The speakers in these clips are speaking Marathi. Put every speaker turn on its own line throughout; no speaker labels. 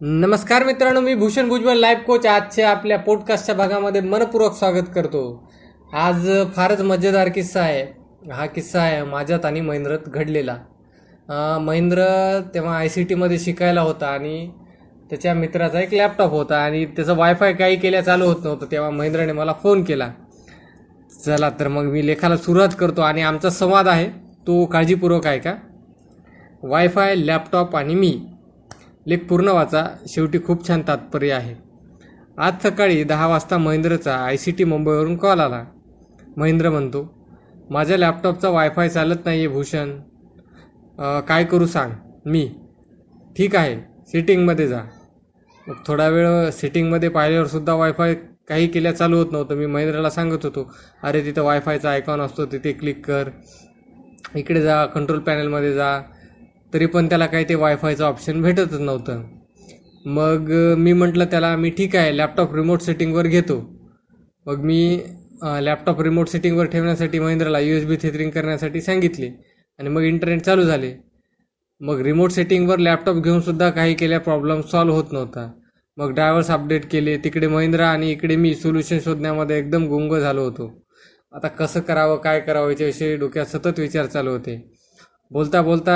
नमस्कार मित्रांनो मी भूषण भुजबळ लाईव्ह कोच आजच्या आपल्या पॉडकास्टच्या भागामध्ये मनपूर्वक स्वागत करतो. आज फारच मजेदार किस्सा आहे. हा किस्सा आहे माझ्यात आणि महेंद्रत घडलेला. महेंद्र तेव्हा आय सी टीमध्ये शिकायला होता आणि त्याच्या मित्राचा एक लॅपटॉप होता आणि त्याचं वायफाय काही केल्या चालू होत नव्हतं तेव्हा महेंद्रने मला फोन केला. चला तर मग मी लेखाला सुरुवात करतो आणि आमचा संवाद आहे तो काळजीपूर्वक आहे का वायफाय लॅपटॉप आणि मी. लेख पूर्ण वाचा. शेवटी खूप छान तात्पर्य आहे. आज सकाळी दहा वाजता महेंद्रचा आय सी टी मुंबईवरून कॉल आला. महेंद्र म्हणतो माझ्या लॅपटॉपचा वायफाय चालत नाही आहे भूषण काय करू सांग? मी. ठीक आहे सिटिंगमध्ये जा. मग थोडा वेळ सिटिंगमध्ये पाहिल्यावर सुद्धा वायफाय काही केल्या चालू होत नव्हतं. मी महेंद्रला सांगत होतो अरे तिथं वायफायचा आयकॉन असतो तिथे क्लिक कर. इकडे जा कंट्रोल पॅनलमध्ये जा. तरी पण त्याला काही ते वायफायचं ऑप्शन भेटतच नव्हतं. मग मी म्हटलं त्याला मी ठीक आहे लॅपटॉप रिमोट सेटिंगवर घेतो. मग मी लॅपटॉप रिमोट सेटिंगवर ठेवण्यासाठी महिंद्राला यू एस बी थेथरिंग करण्यासाठी सांगितले आणि मग इंटरनेट चालू झाले. मग रिमोट सेटिंगवर लॅपटॉप घेऊन सुद्धा काही केल्या प्रॉब्लेम सॉल्व्ह होत नव्हता. मग ड्रायव्हर्स अपडेट केले तिकडे महिंद्रा आणि इकडे मी सोल्युशन शोधण्यामध्ये एकदम गुंग झालो होतो. आता कसं करावं काय करावं याच्याविषयी डोक्यात सतत विचार चालू होते. बोलता बोलता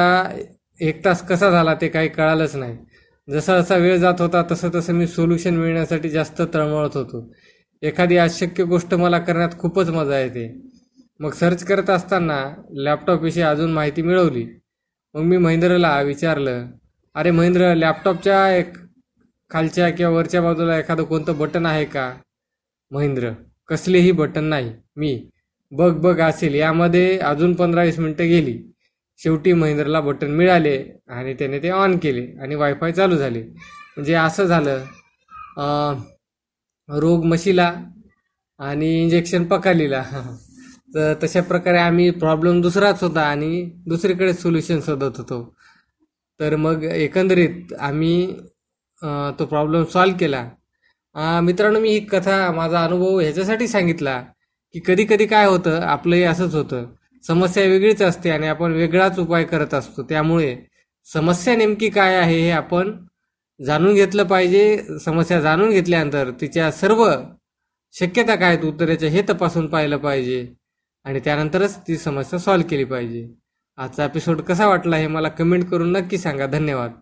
एक तास कसा झाला ते काही कळालंच नाही. जसा जसा वेळ जात होता तसं तसं मी सोल्युशन मिळण्यासाठी जास्त तळमळत होतो. एखादी अशक्य गोष्ट मला करण्यात खूपच मजा येते. मग सर्च करत असताना लॅपटॉपविषयी अजून माहिती मिळवली. मग मी महेंद्रला विचारलं अरे महेंद्र लॅपटॉपच्या एक खालच्या किंवा वरच्या बाजूला एखादं कोणतं बटन आहे का? महेंद्र कसलेही बटन नाही. मी बघ बघ असेल. यामध्ये अजून पंधरा वीस मिनटं गेली. शेवटी महेंद्रला बटन मिळाले आणि त्याने ते ऑन केले आणि वायफाय चालू झाले. म्हणजे असं झालं रोग म्हशीला आणि इंजेक्शन पकालीला तर तशा प्रकारे आम्ही प्रॉब्लेम दुसराच होता आणि दुसरीकडे सोल्युशन शोधत होतो. तर मग एकंदरीत आम्ही तो प्रॉब्लेम सॉल्व केला. मित्रांनो मी ही कथा माझा अनुभव ह्याच्यासाठी सांगितला की कधी कधी काय होतं आपलंही असंच होतं. समस्या वेगळीच असते आणि आपण वेगळाच उपाय करत असतो. त्यामुळे समस्या नेमकी काय आहे हे आपण जाणून घेतलं पाहिजे. समस्या जाणून घेतल्यानंतर तिच्या सर्व शक्यता काय आहेत उत्तराच्या हे तपासून पाहिलं पाहिजे आणि त्यानंतरच ती समस्या सॉल्व्ह केली पाहिजे. आजचा एपिसोड कसा वाटला हे मला कमेंट करून नक्की सांगा. धन्यवाद.